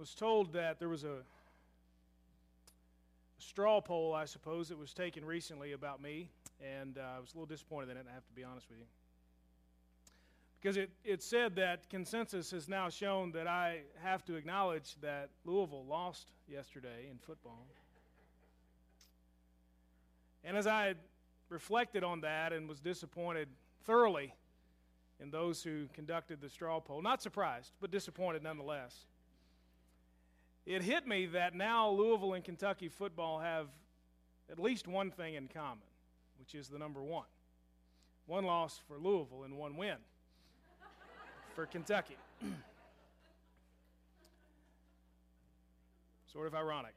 was told that there was a, straw poll, I suppose, that was taken recently about me, and uh, I was a little disappointed in it, I have to be honest with you. Because it, it said that consensus has now shown that I have to acknowledge that Louisville lost yesterday in football. And as I reflected on that and was disappointed thoroughly in those who conducted the straw poll, not surprised, but disappointed nonetheless, it hit me that now Louisville and Kentucky football have at least one thing in common, which is the number one. One loss for Louisville and one win for Kentucky. sort of ironic.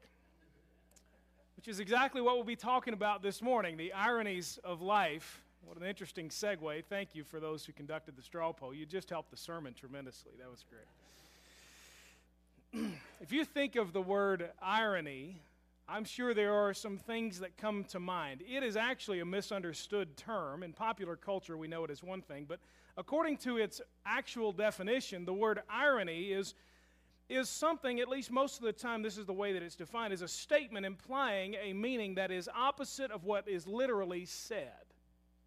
Which is exactly what we'll be talking about this morning the ironies of life. What an interesting segue. Thank you for those who conducted the straw poll. You just helped the sermon tremendously. That was great if you think of the word irony, I'm sure there are some things that come to mind. It is actually a misunderstood term. In popular culture, we know it as one thing, but according to its actual definition, the word irony is, is something, at least most of the time, this is the way that it's defined, is a statement implying a meaning that is opposite of what is literally said.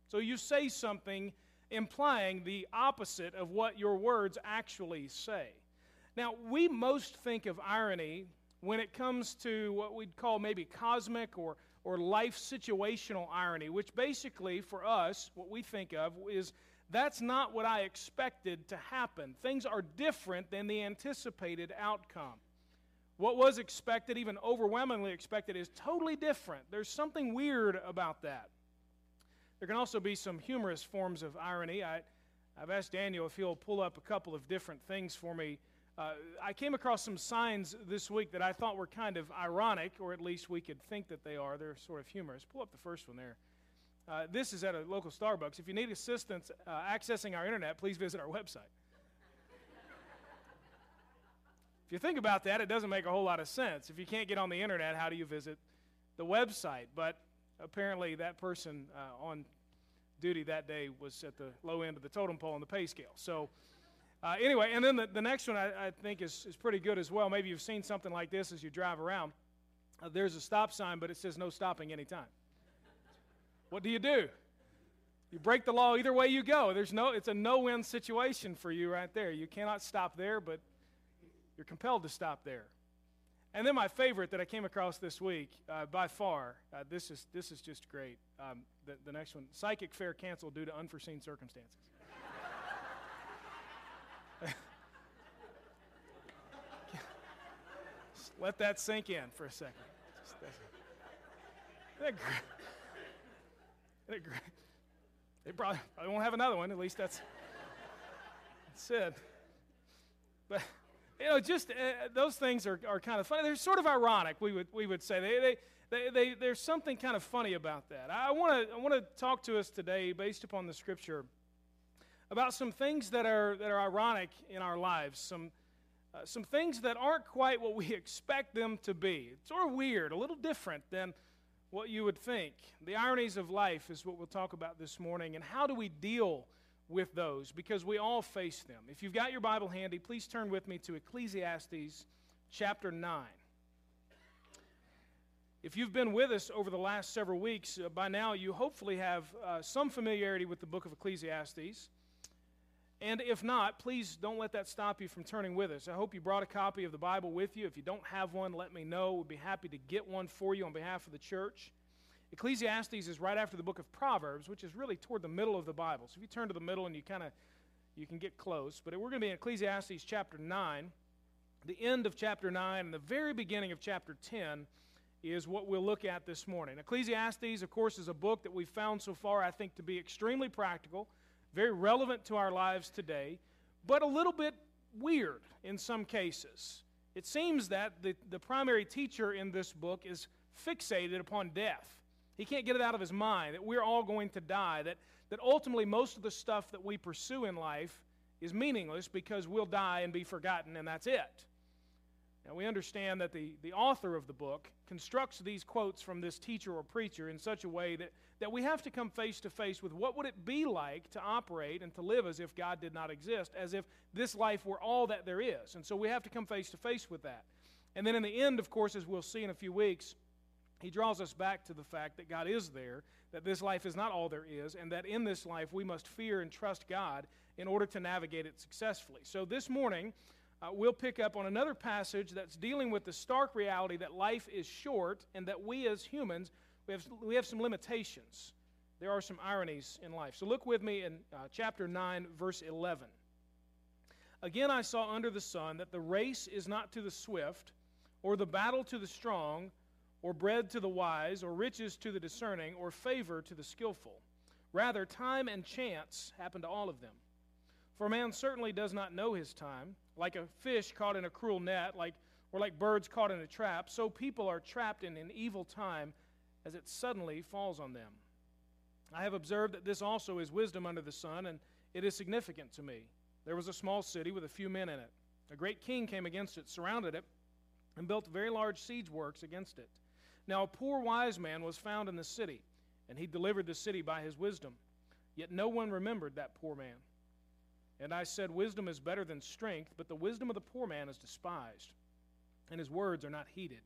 So you say something implying the opposite of what your words actually say. Now, we most think of irony when it comes to what we'd call maybe cosmic or, or life situational irony, which basically, for us, what we think of is that's not what I expected to happen. Things are different than the anticipated outcome. What was expected, even overwhelmingly expected, is totally different. There's something weird about that. There can also be some humorous forms of irony. I, I've asked Daniel if he'll pull up a couple of different things for me uh, I came across some signs this week that I thought were kind of ironic, or at least we could think that they are. They're sort of humorous. Pull up the first one there. Uh, this is at a local Starbucks. If you need assistance uh, accessing our internet, please visit our website. if you think about that, it doesn't make a whole lot of sense. If you can't get on the internet, how do you visit the website? But apparently, that person uh, on duty that day was at the low end of the totem pole on the pay scale. So, uh, anyway, and then the, the next one I, I, think is, is pretty good as well. Maybe you've seen something like this as you drive around. Uh, there's a stop sign, but it says no stopping anytime. What do you do? You break the law either way you go. There's no, it's a no win situation for you right there. You cannot stop there, but you're compelled to stop there. And then my favorite that I came across this week, uh, by far, uh, this, is, this is just great. Um, the, the next one psychic fair canceled due to unforeseen circumstances. Let that sink in for a second. Just, great? great? They probably, probably won't have another one. At least that's, that's it. But you know, just uh, those things are, are kind of funny. They're sort of ironic. We would we would say they, they, they, they there's something kind of funny about that. I want to I want to talk to us today based upon the scripture about some things that are, that are ironic in our lives, some, uh, some things that aren't quite what we expect them to be. It's sort of weird, a little different than what you would think. The ironies of life is what we'll talk about this morning, and how do we deal with those? Because we all face them. If you've got your Bible handy, please turn with me to Ecclesiastes chapter 9. If you've been with us over the last several weeks, uh, by now you hopefully have uh, some familiarity with the book of Ecclesiastes. And if not, please don't let that stop you from turning with us. I hope you brought a copy of the Bible with you. If you don't have one, let me know. We'd be happy to get one for you on behalf of the church. Ecclesiastes is right after the book of Proverbs, which is really toward the middle of the Bible. So if you turn to the middle and you kind of you can get close, but we're going to be in Ecclesiastes chapter 9. The end of chapter 9 and the very beginning of chapter 10 is what we'll look at this morning. Ecclesiastes, of course, is a book that we've found so far, I think, to be extremely practical very relevant to our lives today, but a little bit weird in some cases. It seems that the, the primary teacher in this book is fixated upon death. He can't get it out of his mind that we're all going to die, that, that ultimately most of the stuff that we pursue in life is meaningless because we'll die and be forgotten, and that's it. Now, we understand that the, the author of the book constructs these quotes from this teacher or preacher in such a way that, that we have to come face to face with what would it be like to operate and to live as if God did not exist, as if this life were all that there is. And so we have to come face to face with that. And then in the end, of course, as we'll see in a few weeks, he draws us back to the fact that God is there, that this life is not all there is, and that in this life we must fear and trust God in order to navigate it successfully. So this morning, uh, we'll pick up on another passage that's dealing with the stark reality that life is short and that we as humans, we have, we have some limitations. There are some ironies in life. So look with me in uh, chapter 9, verse 11. Again, I saw under the sun that the race is not to the swift, or the battle to the strong, or bread to the wise, or riches to the discerning, or favor to the skillful. Rather, time and chance happen to all of them. For man certainly does not know his time like a fish caught in a cruel net, like, or like birds caught in a trap, so people are trapped in an evil time as it suddenly falls on them. I have observed that this also is wisdom under the sun, and it is significant to me. There was a small city with a few men in it. A great king came against it, surrounded it, and built very large siege works against it. Now a poor wise man was found in the city, and he delivered the city by his wisdom. Yet no one remembered that poor man. And I said, Wisdom is better than strength, but the wisdom of the poor man is despised, and his words are not heeded.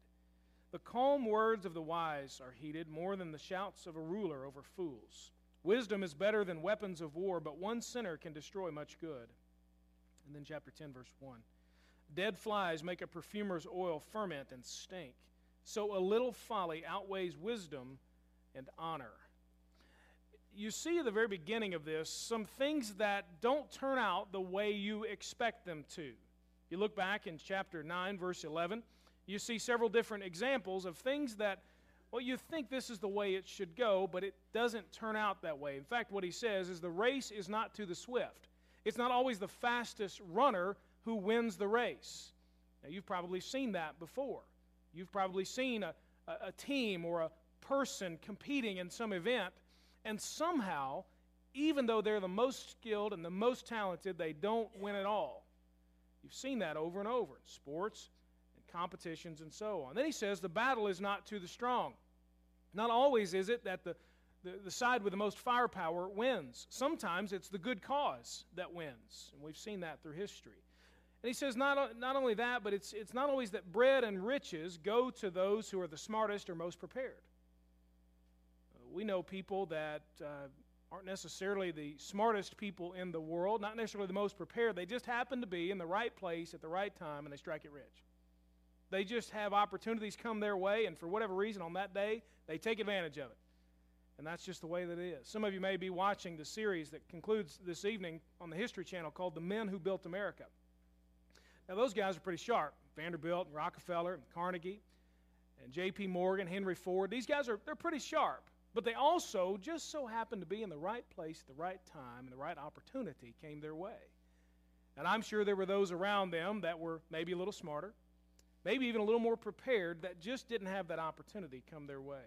The calm words of the wise are heeded more than the shouts of a ruler over fools. Wisdom is better than weapons of war, but one sinner can destroy much good. And then, chapter 10, verse 1. Dead flies make a perfumer's oil ferment and stink. So a little folly outweighs wisdom and honor you see at the very beginning of this some things that don't turn out the way you expect them to. You look back in chapter 9, verse 11, you see several different examples of things that, well, you think this is the way it should go, but it doesn't turn out that way. In fact, what he says is the race is not to the swift, it's not always the fastest runner who wins the race. Now, you've probably seen that before. You've probably seen a, a, a team or a person competing in some event and somehow, even though they're the most skilled and the most talented, they don't win at all. You've seen that over and over in sports competitions and so on. Then he says the battle is not to the strong. Not always is it that the, the, the side with the most firepower wins. Sometimes it's the good cause that wins. And we've seen that through history. And he says not, not only that, but it's, it's not always that bread and riches go to those who are the smartest or most prepared we know people that uh, aren't necessarily the smartest people in the world, not necessarily the most prepared. They just happen to be in the right place at the right time and they strike it rich. They just have opportunities come their way, and for whatever reason, on that day, they take advantage of it. And that's just the way that it is. Some of you may be watching the series that concludes this evening on the History Channel called The Men Who Built America. Now, those guys are pretty sharp Vanderbilt, and Rockefeller, and Carnegie, and J.P. Morgan, Henry Ford. These guys are they're pretty sharp. But they also just so happened to be in the right place at the right time, and the right opportunity came their way. And I'm sure there were those around them that were maybe a little smarter, maybe even a little more prepared, that just didn't have that opportunity come their way.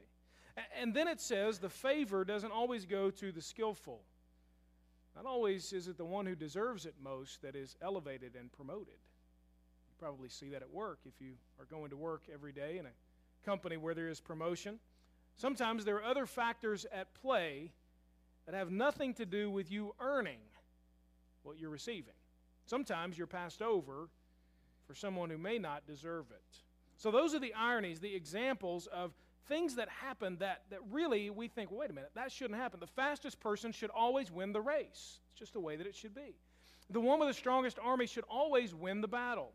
And then it says the favor doesn't always go to the skillful. Not always is it the one who deserves it most that is elevated and promoted. You probably see that at work if you are going to work every day in a company where there is promotion. Sometimes there are other factors at play that have nothing to do with you earning what you're receiving. Sometimes you're passed over for someone who may not deserve it. So, those are the ironies, the examples of things that happen that, that really we think, wait a minute, that shouldn't happen. The fastest person should always win the race. It's just the way that it should be. The one with the strongest army should always win the battle.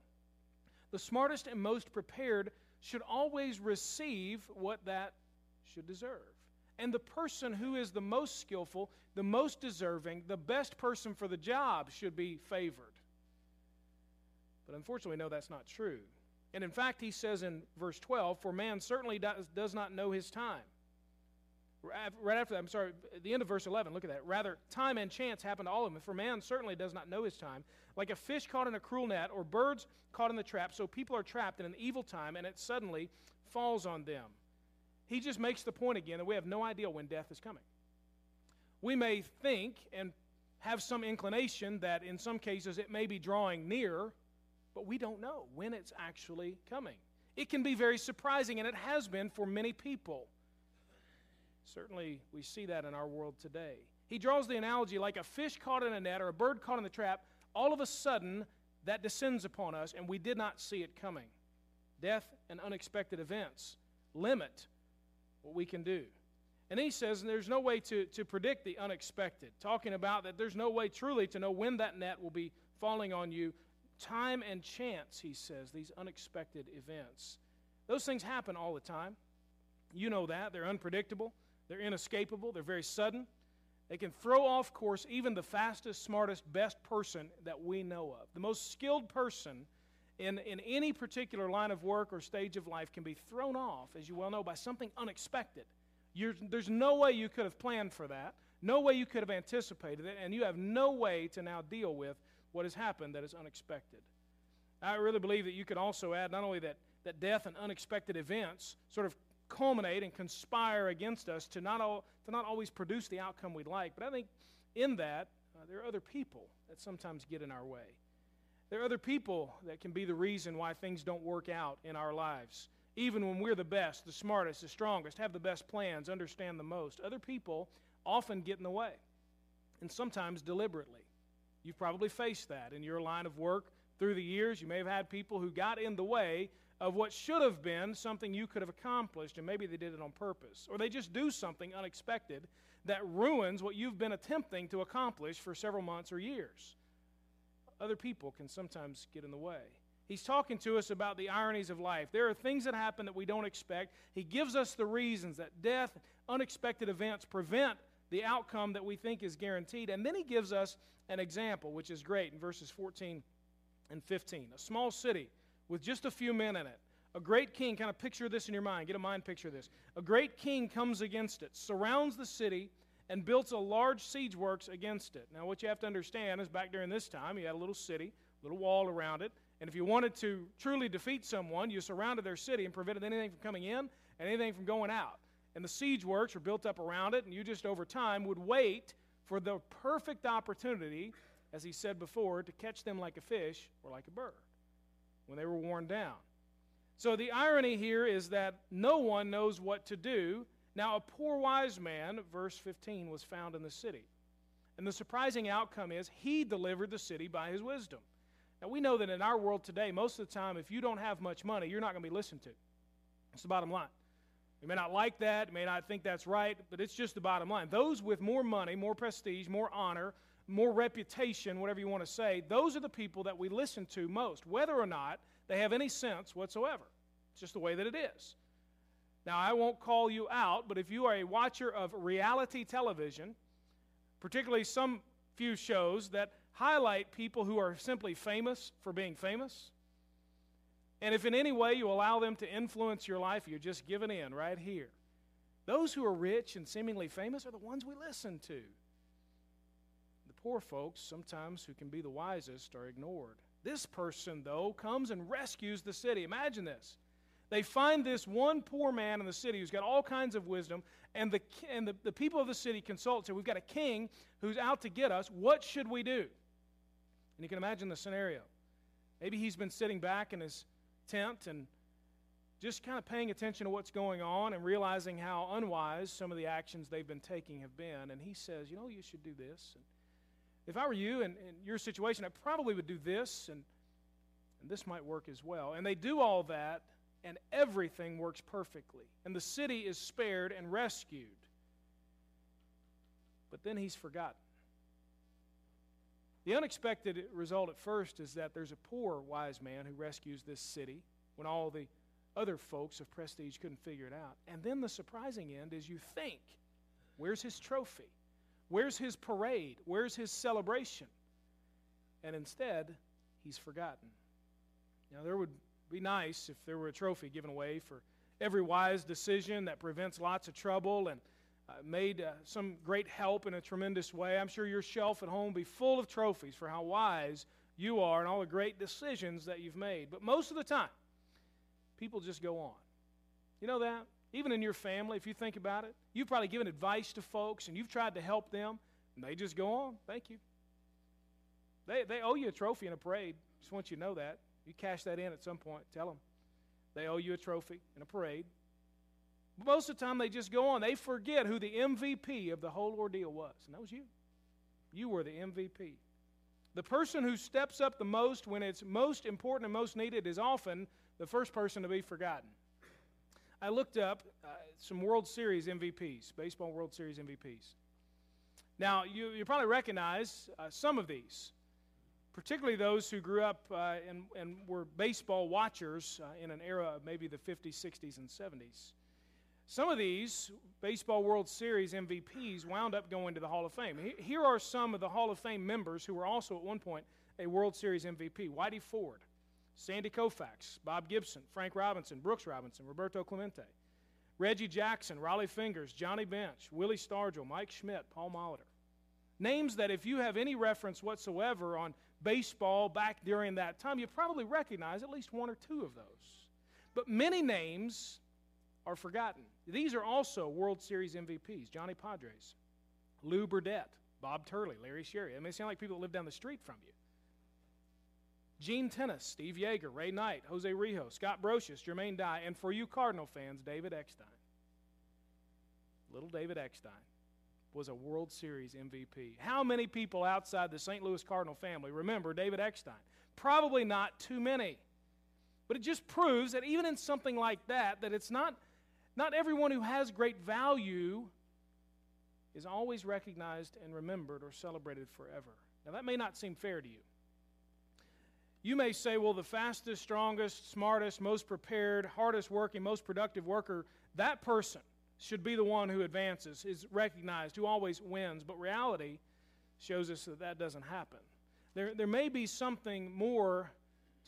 The smartest and most prepared should always receive what that should deserve. And the person who is the most skillful, the most deserving, the best person for the job should be favored. But unfortunately, no, that's not true. And in fact, he says in verse 12, For man certainly does, does not know his time. Right after that, I'm sorry, the end of verse 11, look at that. Rather, time and chance happen to all of them. For man certainly does not know his time. Like a fish caught in a cruel net or birds caught in the trap, so people are trapped in an evil time, and it suddenly falls on them. He just makes the point again that we have no idea when death is coming. We may think and have some inclination that in some cases it may be drawing near, but we don't know when it's actually coming. It can be very surprising, and it has been for many people. Certainly, we see that in our world today. He draws the analogy like a fish caught in a net or a bird caught in the trap. All of a sudden, that descends upon us, and we did not see it coming. Death and unexpected events limit what we can do. And he says and there's no way to, to predict the unexpected, talking about that there's no way truly to know when that net will be falling on you. Time and chance, he says, these unexpected events. Those things happen all the time. You know that. They're unpredictable, they're inescapable, they're very sudden. They can throw off course even the fastest, smartest, best person that we know of. The most skilled person in, in any particular line of work or stage of life can be thrown off, as you well know, by something unexpected. You're, there's no way you could have planned for that, no way you could have anticipated it, and you have no way to now deal with what has happened that is unexpected. I really believe that you could also add not only that, that death and unexpected events sort of culminate and conspire against us to not, all, to not always produce the outcome we'd like, but I think in that, uh, there are other people that sometimes get in our way. There are other people that can be the reason why things don't work out in our lives. Even when we're the best, the smartest, the strongest, have the best plans, understand the most, other people often get in the way, and sometimes deliberately. You've probably faced that in your line of work through the years. You may have had people who got in the way of what should have been something you could have accomplished, and maybe they did it on purpose. Or they just do something unexpected that ruins what you've been attempting to accomplish for several months or years. Other people can sometimes get in the way. He's talking to us about the ironies of life. There are things that happen that we don't expect. He gives us the reasons that death, unexpected events prevent the outcome that we think is guaranteed. And then he gives us an example, which is great in verses 14 and 15. A small city with just a few men in it. A great king, kind of picture this in your mind, get a mind picture of this. A great king comes against it, surrounds the city, and builds a large siege works against it. Now, what you have to understand is back during this time, you had a little city, a little wall around it, and if you wanted to truly defeat someone, you surrounded their city and prevented anything from coming in and anything from going out. And the siege works were built up around it, and you just over time would wait for the perfect opportunity, as he said before, to catch them like a fish or like a bird when they were worn down. So the irony here is that no one knows what to do. Now, a poor wise man, verse 15, was found in the city. And the surprising outcome is he delivered the city by his wisdom. Now, we know that in our world today, most of the time, if you don't have much money, you're not going to be listened to. That's the bottom line. You may not like that, you may not think that's right, but it's just the bottom line. Those with more money, more prestige, more honor, more reputation, whatever you want to say, those are the people that we listen to most, whether or not they have any sense whatsoever. It's just the way that it is. Now, I won't call you out, but if you are a watcher of reality television, particularly some few shows that highlight people who are simply famous for being famous, and if in any way you allow them to influence your life, you're just giving in right here. Those who are rich and seemingly famous are the ones we listen to The poor folks, sometimes who can be the wisest, are ignored. This person, though, comes and rescues the city. Imagine this. They find this one poor man in the city who's got all kinds of wisdom, and the, and the, the people of the city consult. So we've got a king who's out to get us. What should we do? And you can imagine the scenario. Maybe he's been sitting back in his tent and just kind of paying attention to what's going on and realizing how unwise some of the actions they've been taking have been. And he says, You know, you should do this. And if I were you in, in your situation, I probably would do this, and, and this might work as well. And they do all that, and everything works perfectly. And the city is spared and rescued. But then he's forgotten. The unexpected result at first is that there's a poor wise man who rescues this city when all the other folks of prestige couldn't figure it out. And then the surprising end is you think, where's his trophy? Where's his parade? Where's his celebration? And instead, he's forgotten. Now, there would be nice if there were a trophy given away for every wise decision that prevents lots of trouble and made uh, some great help in a tremendous way. I'm sure your shelf at home will be full of trophies for how wise you are and all the great decisions that you've made. But most of the time, people just go on. You know that? Even in your family, if you think about it, you've probably given advice to folks and you've tried to help them, and they just go on. Thank you. They, they owe you a trophy and a parade. Just want you to know that. You cash that in at some point, tell them. They owe you a trophy and a parade. Most of the time, they just go on. They forget who the MVP of the whole ordeal was, and that was you. You were the MVP. The person who steps up the most when it's most important and most needed is often the first person to be forgotten. I looked up uh, some World Series MVPs, baseball World Series MVPs. Now, you, you probably recognize uh, some of these, particularly those who grew up uh, and, and were baseball watchers uh, in an era of maybe the 50s, 60s, and 70s. Some of these Baseball World Series MVPs wound up going to the Hall of Fame. Here are some of the Hall of Fame members who were also at one point a World Series MVP Whitey Ford, Sandy Koufax, Bob Gibson, Frank Robinson, Brooks Robinson, Roberto Clemente, Reggie Jackson, Rollie Fingers, Johnny Bench, Willie Stargell, Mike Schmidt, Paul Molitor. Names that, if you have any reference whatsoever on baseball back during that time, you probably recognize at least one or two of those. But many names are forgotten. These are also World Series MVPs Johnny Podres, Lew Burdette, Bob Turley, Larry Sherry. I mean, They may sound like people that live down the street from you. Gene Tenace, Steve Yeager, Ray Knight, Jose Rijo, Scott Brosius, Jermaine Dye, and for you Cardinal fans, David Eckstein. Little David Eckstein was a World Series MVP. How many people outside the St. Louis Cardinal family remember David Eckstein? Probably not too many. But it just proves that even in something like that, that it's not, not everyone who has great value is always recognized and remembered or celebrated forever. Now, that may not seem fair to you. You may say, well, the fastest, strongest, smartest, most prepared, hardest working, most productive worker, that person should be the one who advances, is recognized, who always wins. But reality shows us that that doesn't happen. There, there may be something more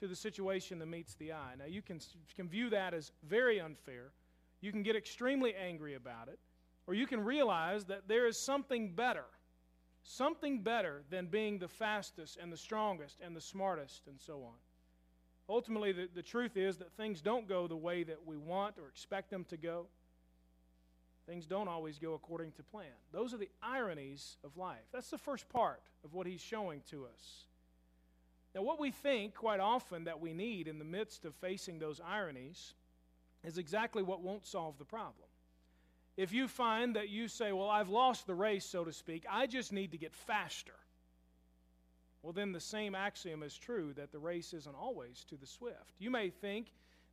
to the situation than meets the eye. Now, you can, can view that as very unfair. You can get extremely angry about it. Or you can realize that there is something better Something better than being the fastest and the strongest and the smartest and so on. Ultimately, the, the truth is that things don't go the way that we want or expect them to go. Things don't always go according to plan. Those are the ironies of life. That's the first part of what he's showing to us. Now, what we think quite often that we need in the midst of facing those ironies is exactly what won't solve the problem. If you find that you say, Well, I've lost the race, so to speak, I just need to get faster, well, then the same axiom is true that the race isn't always to the swift. You may think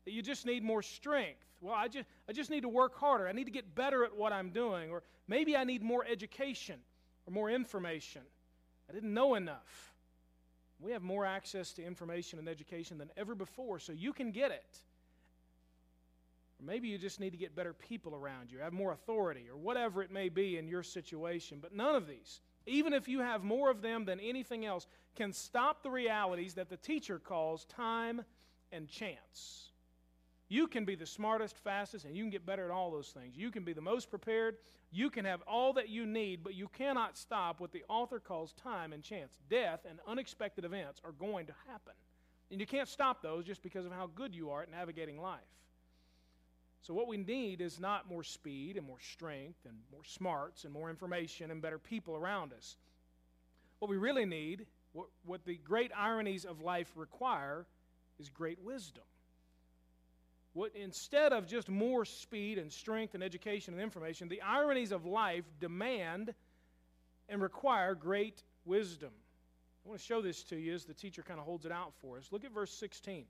that you just need more strength. Well, I just, I just need to work harder. I need to get better at what I'm doing. Or maybe I need more education or more information. I didn't know enough. We have more access to information and education than ever before, so you can get it. Or maybe you just need to get better people around you, have more authority, or whatever it may be in your situation. But none of these, even if you have more of them than anything else, can stop the realities that the teacher calls time and chance. You can be the smartest, fastest, and you can get better at all those things. You can be the most prepared. You can have all that you need, but you cannot stop what the author calls time and chance. Death and unexpected events are going to happen. And you can't stop those just because of how good you are at navigating life. So, what we need is not more speed and more strength and more smarts and more information and better people around us. What we really need, what, what the great ironies of life require, is great wisdom. What, instead of just more speed and strength and education and information, the ironies of life demand and require great wisdom. I want to show this to you as the teacher kind of holds it out for us. Look at verse 16.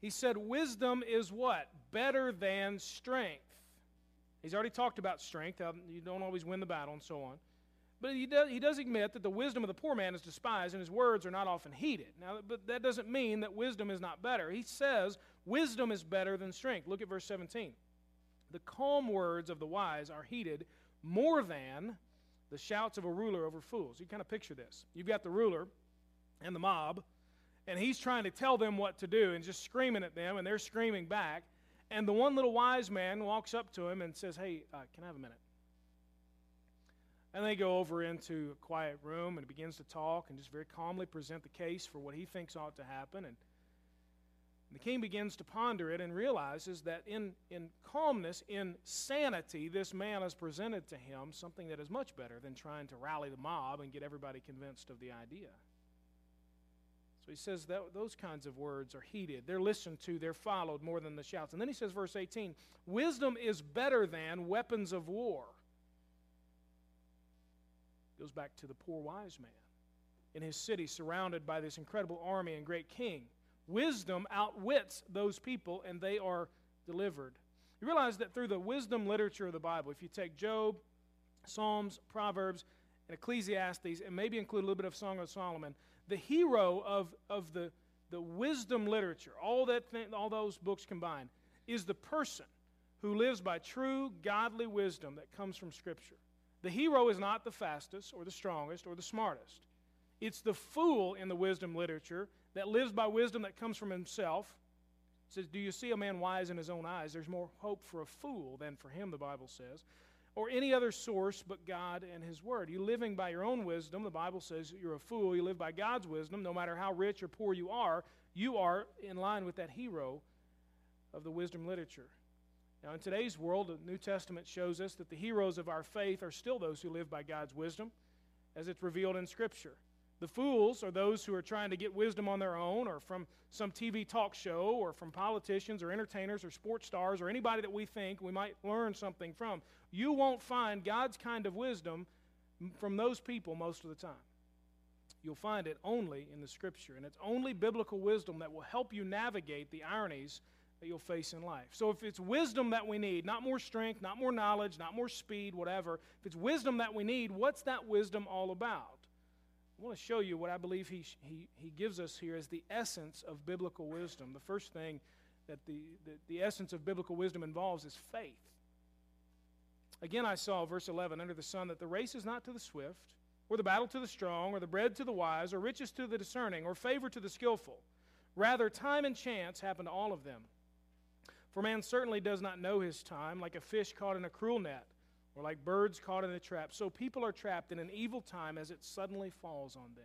He said, Wisdom is what? Better than strength. He's already talked about strength, you don't always win the battle, and so on. But he does, he does admit that the wisdom of the poor man is despised and his words are not often heeded. Now, but that doesn't mean that wisdom is not better. He says wisdom is better than strength. Look at verse 17. The calm words of the wise are heeded more than the shouts of a ruler over fools. You kind of picture this. You've got the ruler and the mob and he's trying to tell them what to do and just screaming at them, and they're screaming back. And the one little wise man walks up to him and says, Hey, uh, can I have a minute? And they go over into a quiet room and begins to talk and just very calmly present the case for what he thinks ought to happen. And the king begins to ponder it and realizes that in, in calmness, in sanity, this man has presented to him something that is much better than trying to rally the mob and get everybody convinced of the idea. So he says that those kinds of words are heeded. They're listened to, they're followed more than the shouts. And then he says, verse 18 Wisdom is better than weapons of war. Goes back to the poor wise man in his city, surrounded by this incredible army and great king. Wisdom outwits those people, and they are delivered. You realize that through the wisdom literature of the Bible, if you take Job, Psalms, Proverbs, and Ecclesiastes, and maybe include a little bit of Song of Solomon, the hero of, of the, the wisdom literature, all, that thing, all those books combined, is the person who lives by true godly wisdom that comes from Scripture. The hero is not the fastest or the strongest or the smartest. It's the fool in the wisdom literature that lives by wisdom that comes from himself. It says, Do you see a man wise in his own eyes? There's more hope for a fool than for him, the Bible says or any other source but God and His Word. You living by your own wisdom, the Bible says you're a fool. You live by God's wisdom, no matter how rich or poor you are, you are in line with that hero of the wisdom literature. Now, in today's world, the New Testament shows us that the heroes of our faith are still those who live by God's wisdom, as it's revealed in Scripture. The fools are those who are trying to get wisdom on their own or from some TV talk show or from politicians or entertainers or sports stars or anybody that we think we might learn something from. You won't find God's kind of wisdom from those people most of the time. You'll find it only in the Scripture, and it's only biblical wisdom that will help you navigate the ironies that you'll face in life. So, if it's wisdom that we need, not more strength, not more knowledge, not more speed, whatever, if it's wisdom that we need, what's that wisdom all about? I want to show you what I believe he, he, he gives us here as the essence of biblical wisdom. The first thing that the, the, the essence of biblical wisdom involves is faith. Again, I saw, verse 11, under the sun, that the race is not to the swift, or the battle to the strong, or the bread to the wise, or riches to the discerning, or favor to the skillful. Rather, time and chance happen to all of them. For man certainly does not know his time, like a fish caught in a cruel net or like birds caught in a trap. So people are trapped in an evil time as it suddenly falls on them.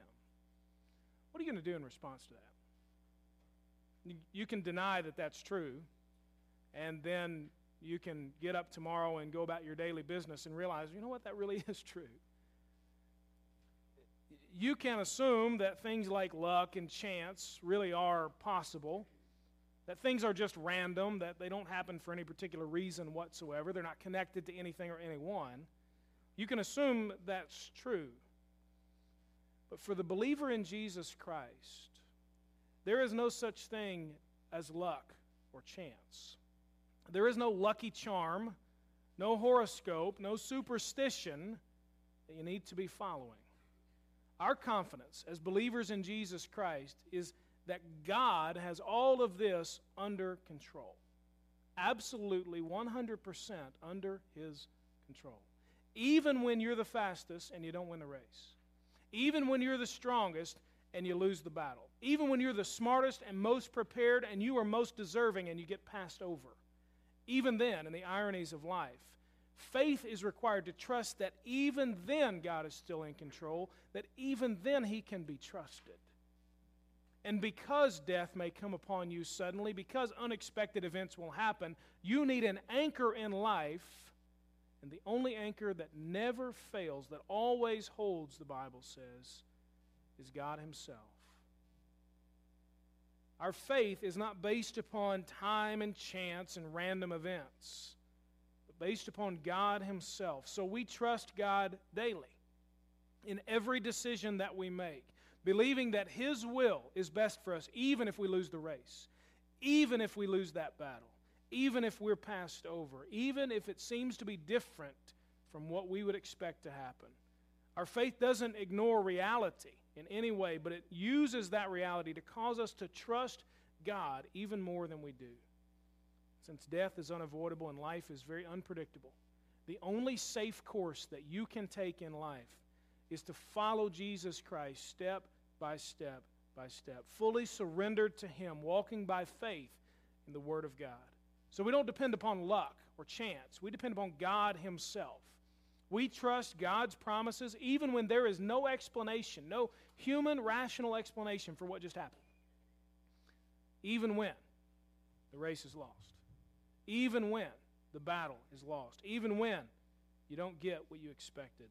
What are you going to do in response to that? You can deny that that's true, and then you can get up tomorrow and go about your daily business and realize, you know what, that really is true. You can assume that things like luck and chance really are possible that things are just random, that they don't happen for any particular reason whatsoever, they're not connected to anything or anyone, you can assume that's true. But for the believer in Jesus Christ, there is no such thing as luck or chance. There is no lucky charm, no horoscope, no superstition that you need to be following. Our confidence as believers in Jesus Christ is that God has all of this under control. Absolutely 100% under His control. Even when you're the fastest and you don't win the race. Even when you're the strongest and you lose the battle. Even when you're the smartest and most prepared and you are most deserving and you get passed over. Even then, in the ironies of life, faith is required to trust that even then God is still in control, that even then He can be trusted. And because death may come upon you suddenly, because unexpected events will happen, you need an anchor in life. And the only anchor that never fails, that always holds, the Bible says, is God Himself. Our faith is not based upon time and chance and random events, but based upon God Himself. So we trust God daily in every decision that we make believing that His will is best for us, even if we lose the race, even if we lose that battle, even if we're passed over, even if it seems to be different from what we would expect to happen. Our faith doesn't ignore reality in any way, but it uses that reality to cause us to trust God even more than we do. Since death is unavoidable and life is very unpredictable, the only safe course that you can take in life is to follow Jesus Christ step by step by step, fully surrendered to Him, walking by faith in the Word of God. So we don't depend upon luck or chance, we depend upon God Himself. We trust God's promises even when there is no explanation, no human rational explanation for what just happened. Even when the race is lost, even when the battle is lost, even when you don't get what you expected.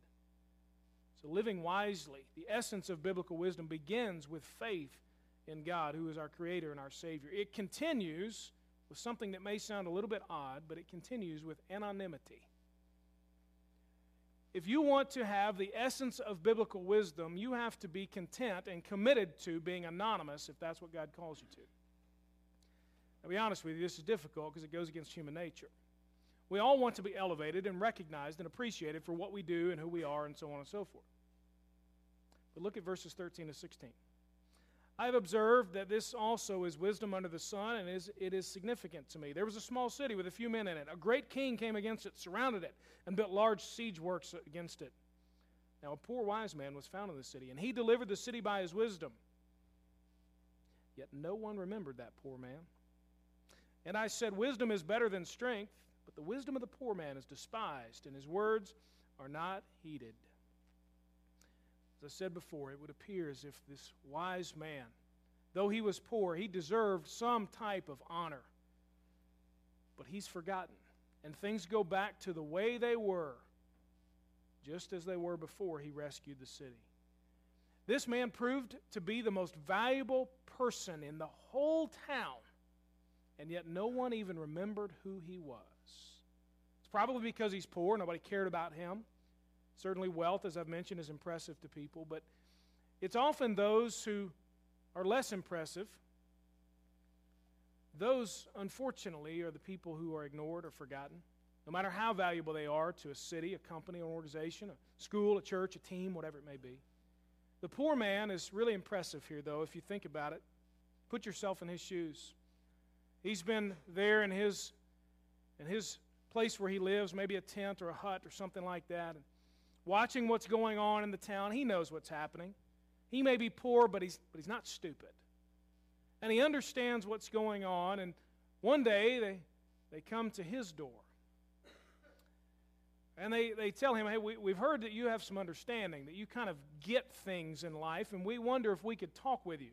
So, living wisely, the essence of biblical wisdom begins with faith in God, who is our Creator and our Savior. It continues with something that may sound a little bit odd, but it continues with anonymity. If you want to have the essence of biblical wisdom, you have to be content and committed to being anonymous if that's what God calls you to. I'll be honest with you, this is difficult because it goes against human nature. We all want to be elevated and recognized and appreciated for what we do and who we are and so on and so forth. But look at verses 13 to 16. I have observed that this also is wisdom under the sun, and is, it is significant to me. There was a small city with a few men in it. A great king came against it, surrounded it, and built large siege works against it. Now, a poor wise man was found in the city, and he delivered the city by his wisdom. Yet no one remembered that poor man. And I said, Wisdom is better than strength, but the wisdom of the poor man is despised, and his words are not heeded. As I said before, it would appear as if this wise man, though he was poor, he deserved some type of honor. But he's forgotten, and things go back to the way they were, just as they were before he rescued the city. This man proved to be the most valuable person in the whole town, and yet no one even remembered who he was. Probably because he's poor, nobody cared about him. Certainly, wealth, as I've mentioned, is impressive to people, but it's often those who are less impressive. Those, unfortunately, are the people who are ignored or forgotten, no matter how valuable they are to a city, a company, an organization, a school, a church, a team, whatever it may be. The poor man is really impressive here, though, if you think about it. Put yourself in his shoes. He's been there in his, in his place where he lives, maybe a tent or a hut or something like that. And watching what's going on in the town. He knows what's happening. He may be poor, but he's, but he's not stupid. And he understands what's going on. And one day they, they come to his door. And they, they tell him, hey, we, we've heard that you have some understanding, that you kind of get things in life, and we wonder if we could talk with you.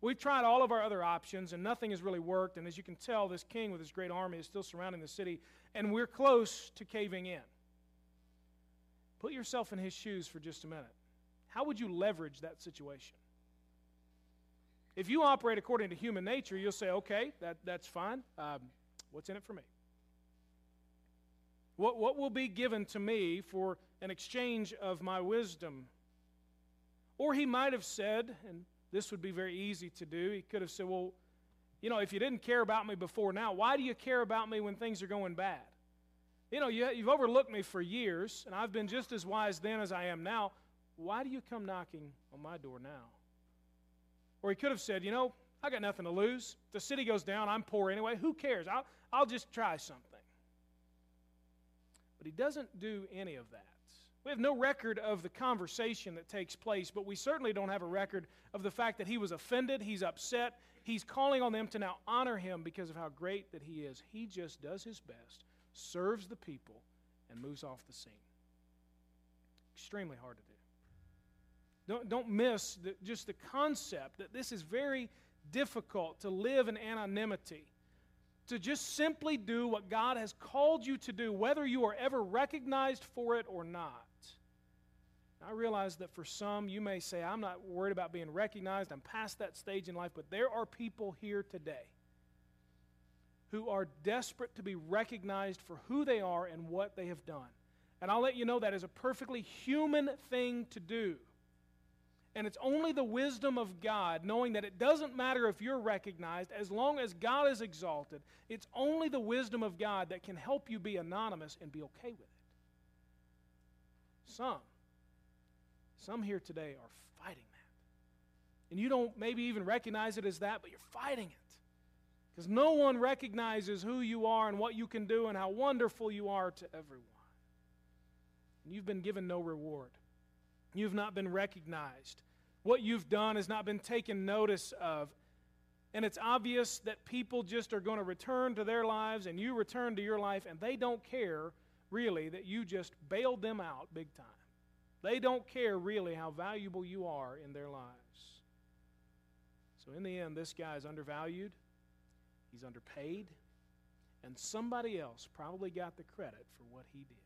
We've tried all of our other options, and nothing has really worked. And as you can tell, this king with his great army is still surrounding the city, and we're close to caving in. Put yourself in his shoes for just a minute. How would you leverage that situation? If you operate according to human nature, you'll say, okay, that, that's fine. Um, what's in it for me? What, what will be given to me for an exchange of my wisdom? Or he might have said, and this would be very easy to do, he could have said, well, you know, if you didn't care about me before now, why do you care about me when things are going bad? You know, you, you've overlooked me for years, and I've been just as wise then as I am now. Why do you come knocking on my door now? Or he could have said, You know, I got nothing to lose. The city goes down, I'm poor anyway. Who cares? I'll, I'll just try something. But he doesn't do any of that. We have no record of the conversation that takes place, but we certainly don't have a record of the fact that he was offended, he's upset, he's calling on them to now honor him because of how great that he is. He just does his best serves the people, and moves off the scene. Extremely hard to do. Don't, don't miss the, just the concept that this is very difficult to live in anonymity, to just simply do what God has called you to do, whether you are ever recognized for it or not. I realize that for some, you may say, I'm not worried about being recognized. I'm past that stage in life. But there are people here today who are desperate to be recognized for who they are and what they have done. And I'll let you know that is a perfectly human thing to do. And it's only the wisdom of God, knowing that it doesn't matter if you're recognized, as long as God is exalted, it's only the wisdom of God that can help you be anonymous and be okay with it. Some, some here today are fighting that. And you don't maybe even recognize it as that, but you're fighting it. Because no one recognizes who you are and what you can do and how wonderful you are to everyone. And you've been given no reward. You've not been recognized. What you've done has not been taken notice of. And it's obvious that people just are going to return to their lives and you return to your life, and they don't care really that you just bailed them out big time. They don't care really how valuable you are in their lives. So, in the end, this guy is undervalued he's underpaid, and somebody else probably got the credit for what he did.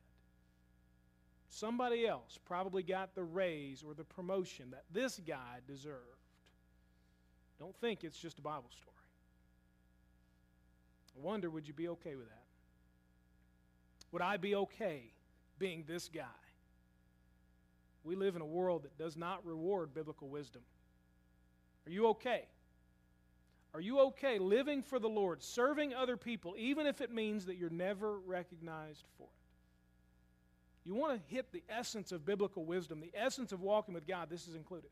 Somebody else probably got the raise or the promotion that this guy deserved. Don't think it's just a Bible story. I wonder, would you be okay with that? Would I be okay being this guy? We live in a world that does not reward biblical wisdom. Are you okay? Are you okay living for the Lord, serving other people, even if it means that you're never recognized for it? You want to hit the essence of biblical wisdom, the essence of walking with God, this is included.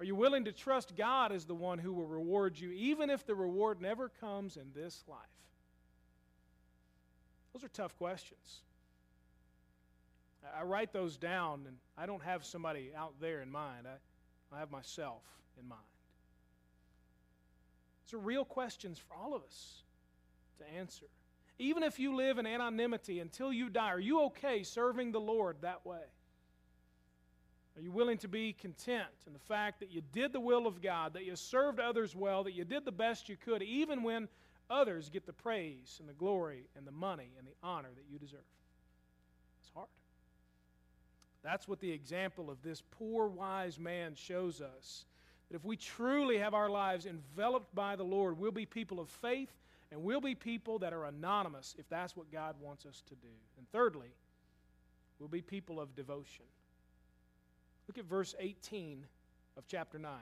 Are you willing to trust God as the one who will reward you, even if the reward never comes in this life? Those are tough questions. I write those down, and I don't have somebody out there in mind. I, I have myself in mind. These are real questions for all of us to answer. Even if you live in anonymity until you die, are you okay serving the Lord that way? Are you willing to be content in the fact that you did the will of God, that you served others well, that you did the best you could, even when others get the praise and the glory and the money and the honor that you deserve? That's what the example of this poor wise man shows us. That if we truly have our lives enveloped by the Lord, we'll be people of faith and we'll be people that are anonymous if that's what God wants us to do. And thirdly, we'll be people of devotion. Look at verse 18 of chapter 9.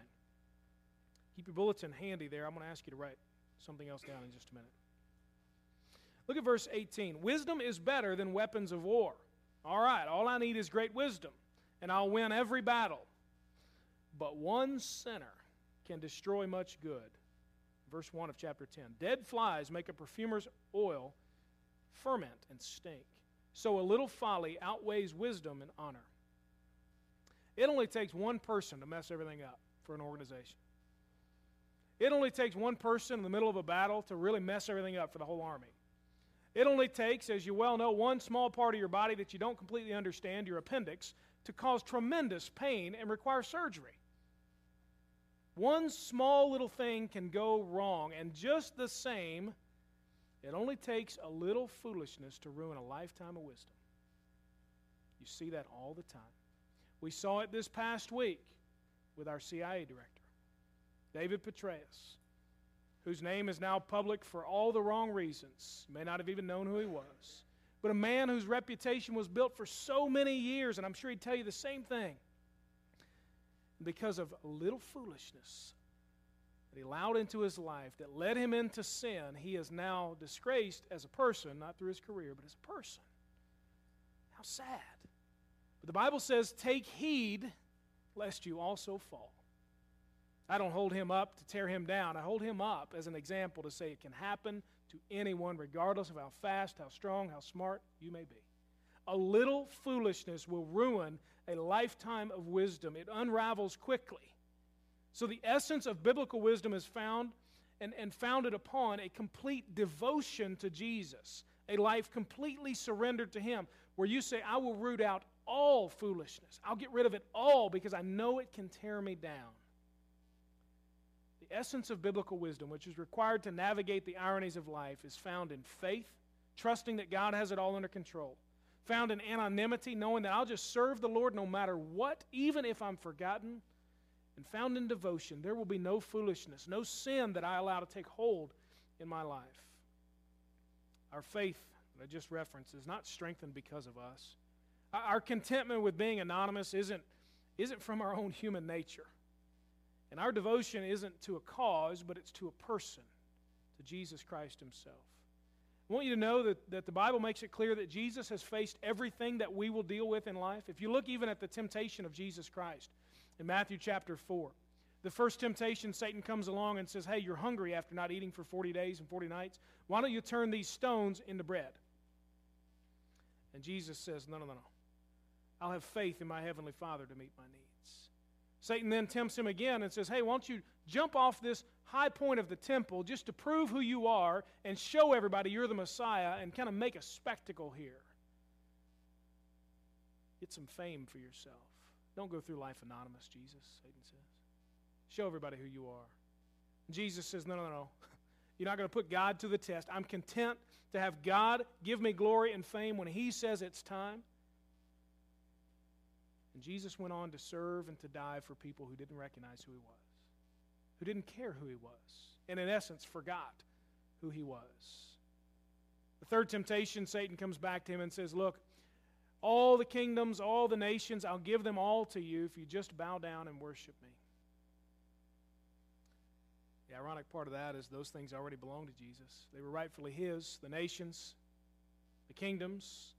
Keep your bulletin handy there. I'm going to ask you to write something else down in just a minute. Look at verse 18. Wisdom is better than weapons of war. All right, all I need is great wisdom, and I'll win every battle. But one sinner can destroy much good. Verse 1 of chapter 10. Dead flies make a perfumer's oil ferment and stink. So a little folly outweighs wisdom and honor. It only takes one person to mess everything up for an organization. It only takes one person in the middle of a battle to really mess everything up for the whole army. It only takes, as you well know, one small part of your body that you don't completely understand, your appendix, to cause tremendous pain and require surgery. One small little thing can go wrong, and just the same, it only takes a little foolishness to ruin a lifetime of wisdom. You see that all the time. We saw it this past week with our CIA director, David Petraeus, whose name is now public for all the wrong reasons. You may not have even known who he was. But a man whose reputation was built for so many years, and I'm sure he'd tell you the same thing. Because of a little foolishness that he allowed into his life that led him into sin, he is now disgraced as a person, not through his career, but as a person. How sad. But the Bible says, Take heed lest you also fall. I don't hold him up to tear him down. I hold him up as an example to say it can happen to anyone, regardless of how fast, how strong, how smart you may be. A little foolishness will ruin a lifetime of wisdom, it unravels quickly. So, the essence of biblical wisdom is found and, and founded upon a complete devotion to Jesus, a life completely surrendered to Him, where you say, I will root out all foolishness. I'll get rid of it all because I know it can tear me down. The essence of biblical wisdom, which is required to navigate the ironies of life, is found in faith, trusting that God has it all under control. Found in anonymity, knowing that I'll just serve the Lord no matter what, even if I'm forgotten. And found in devotion, there will be no foolishness, no sin that I allow to take hold in my life. Our faith, that I just referenced, is not strengthened because of us. Our contentment with being anonymous isn't, isn't from our own human nature. And our devotion isn't to a cause, but it's to a person, to Jesus Christ Himself. I want you to know that, that the Bible makes it clear that Jesus has faced everything that we will deal with in life. If you look even at the temptation of Jesus Christ in Matthew chapter 4, the first temptation, Satan comes along and says, Hey, you're hungry after not eating for 40 days and 40 nights. Why don't you turn these stones into bread? And Jesus says, No, no, no, no. I'll have faith in my Heavenly Father to meet my needs. Satan then tempts him again and says, Hey, why don't you jump off this high point of the temple just to prove who you are and show everybody you're the Messiah and kind of make a spectacle here? Get some fame for yourself. Don't go through life anonymous, Jesus, Satan says. Show everybody who you are. Jesus says, No, no, no. You're not going to put God to the test. I'm content to have God give me glory and fame when He says it's time. And Jesus went on to serve and to die for people who didn't recognize who he was. who didn't care who he was, and in essence forgot who he was. The third temptation, Satan comes back to him and says, Look, all the kingdoms, all the nations, I'll give them all to you if you just bow down and worship me. The ironic part of that is those things already belong to Jesus. They were rightfully his, the nations, the kingdoms.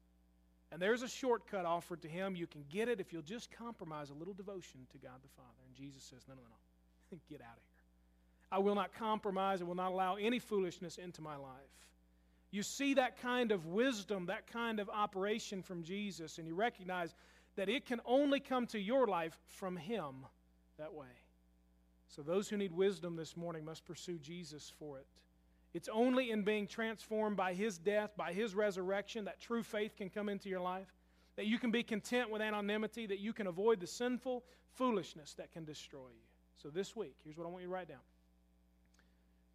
And there's a shortcut offered to him. You can get it if you'll just compromise a little devotion to God the Father. And Jesus says, No, no, no. get out of here. I will not compromise. I will not allow any foolishness into my life. You see that kind of wisdom, that kind of operation from Jesus, and you recognize that it can only come to your life from Him that way. So, those who need wisdom this morning must pursue Jesus for it. It's only in being transformed by His death, by His resurrection, that true faith can come into your life, that you can be content with anonymity, that you can avoid the sinful foolishness that can destroy you. So, this week, here's what I want you to write down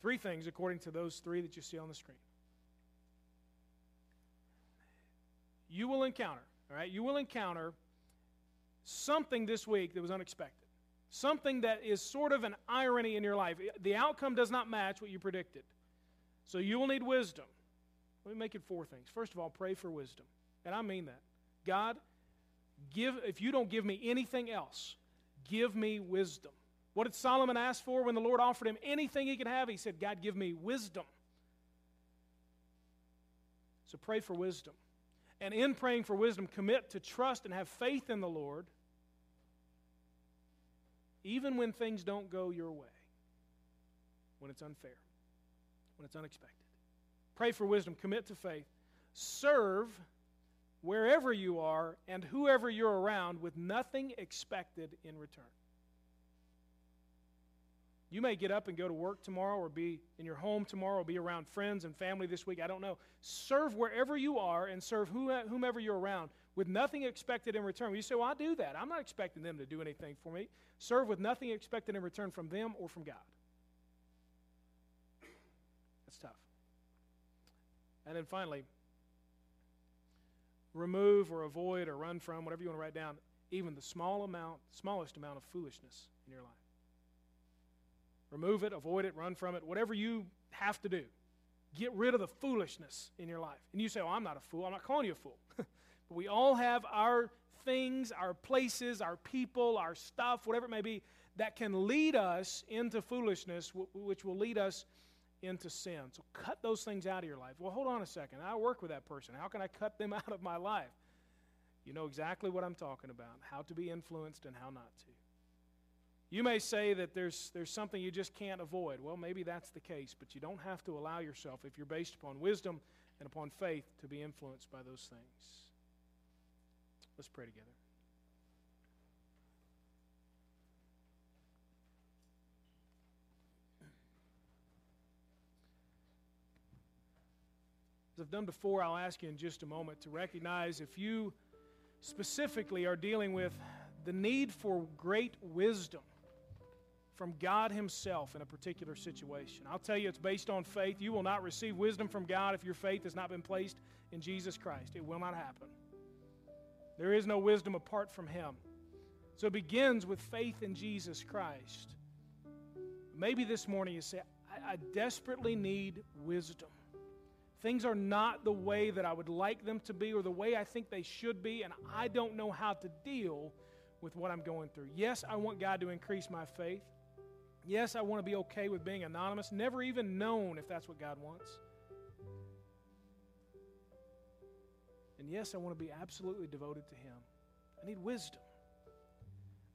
three things according to those three that you see on the screen. you will encounter, all right, you will encounter something this week that was unexpected. Something that is sort of an irony in your life. The outcome does not match what you predicted. So you will need wisdom. Let me make it four things. First of all, pray for wisdom. And I mean that. God, give if you don't give me anything else, give me wisdom. What did Solomon ask for when the Lord offered him anything he could have? He said, God, give me wisdom. So pray for wisdom. And in praying for wisdom, commit to trust and have faith in the Lord, even when things don't go your way, when it's unfair, when it's unexpected. Pray for wisdom, commit to faith, serve wherever you are and whoever you're around with nothing expected in return. You may get up and go to work tomorrow or be in your home tomorrow or be around friends and family this week. I don't know. Serve wherever you are and serve whomever you're around with nothing expected in return. You say, Well, I do that. I'm not expecting them to do anything for me. Serve with nothing expected in return from them or from God. That's tough. And then finally, remove or avoid or run from, whatever you want to write down, even the small amount, smallest amount of foolishness in your life. Remove it, avoid it, run from it, whatever you have to do. Get rid of the foolishness in your life. And you say, Oh, I'm not a fool. I'm not calling you a fool. but we all have our things, our places, our people, our stuff, whatever it may be, that can lead us into foolishness, which will lead us into sin. So cut those things out of your life. Well, hold on a second. I work with that person. How can I cut them out of my life? You know exactly what I'm talking about how to be influenced and how not to. You may say that there's, there's something you just can't avoid. Well, maybe that's the case, but you don't have to allow yourself, if you're based upon wisdom and upon faith, to be influenced by those things. Let's pray together. I've done before, I'll ask you in just a moment to recognize if you specifically are dealing with the need for great wisdom from God Himself in a particular situation. I'll tell you, it's based on faith. You will not receive wisdom from God if your faith has not been placed in Jesus Christ. It will not happen. There is no wisdom apart from Him. So it begins with faith in Jesus Christ. Maybe this morning you say, I, I desperately need wisdom. Things are not the way that I would like them to be or the way I think they should be, and I don't know how to deal with what I'm going through. Yes, I want God to increase my faith. Yes, I want to be okay with being anonymous, never even known if that's what God wants. And yes, I want to be absolutely devoted to Him. I need wisdom.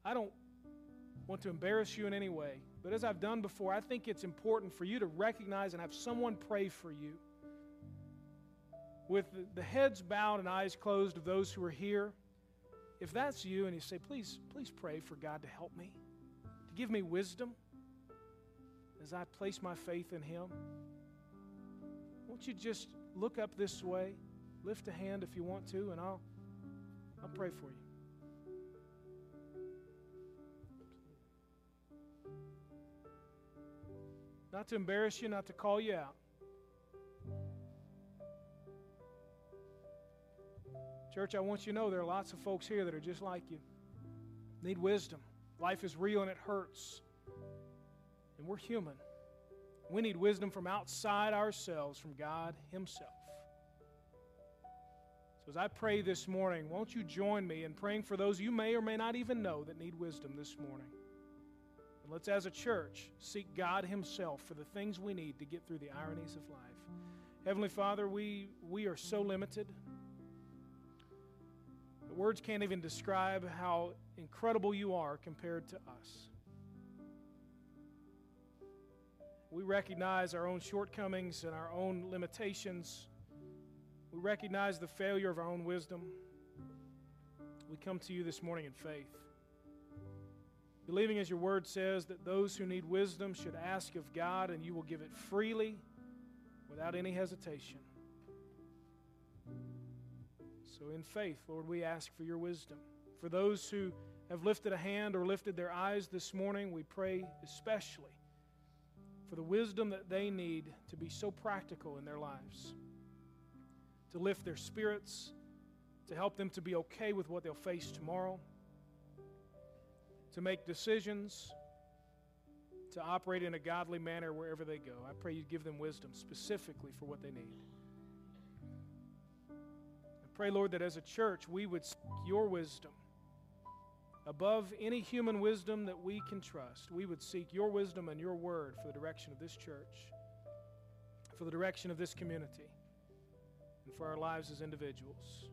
I don't want to embarrass you in any way, but as I've done before, I think it's important for you to recognize and have someone pray for you. With the heads bowed and eyes closed of those who are here, if that's you and you say, please, please pray for God to help me, to give me wisdom as I place my faith in Him? Won't you just look up this way, lift a hand if you want to, and I'll, I'll pray for you. Not to embarrass you, not to call you out. Church, I want you to know there are lots of folks here that are just like you. Need wisdom. Life is real and it hurts. And we're human. We need wisdom from outside ourselves, from God Himself. So as I pray this morning, won't you join me in praying for those you may or may not even know that need wisdom this morning? And let's, as a church, seek God Himself for the things we need to get through the ironies of life. Heavenly Father, we, we are so limited. Words can't even describe how incredible you are compared to us. We recognize our own shortcomings and our own limitations. We recognize the failure of our own wisdom. We come to you this morning in faith. Believing, as your word says, that those who need wisdom should ask of God and you will give it freely without any hesitation. So, in faith, Lord, we ask for your wisdom. For those who have lifted a hand or lifted their eyes this morning, we pray especially for the wisdom that they need to be so practical in their lives, to lift their spirits, to help them to be okay with what they'll face tomorrow, to make decisions, to operate in a godly manner wherever they go. I pray you give them wisdom specifically for what they need. Pray, Lord, that as a church we would seek your wisdom above any human wisdom that we can trust. We would seek your wisdom and your word for the direction of this church, for the direction of this community, and for our lives as individuals.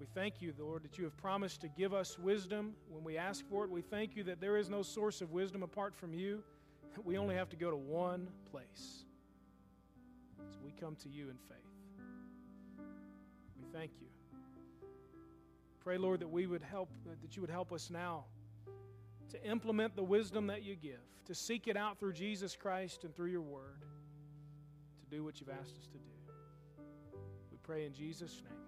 We thank you, Lord, that you have promised to give us wisdom when we ask for it. We thank you that there is no source of wisdom apart from you. We only have to go to one place. So we come to you in faith. Thank you. Pray, Lord, that we would help, that you would help us now to implement the wisdom that you give, to seek it out through Jesus Christ and through your word, to do what you've asked us to do. We pray in Jesus' name.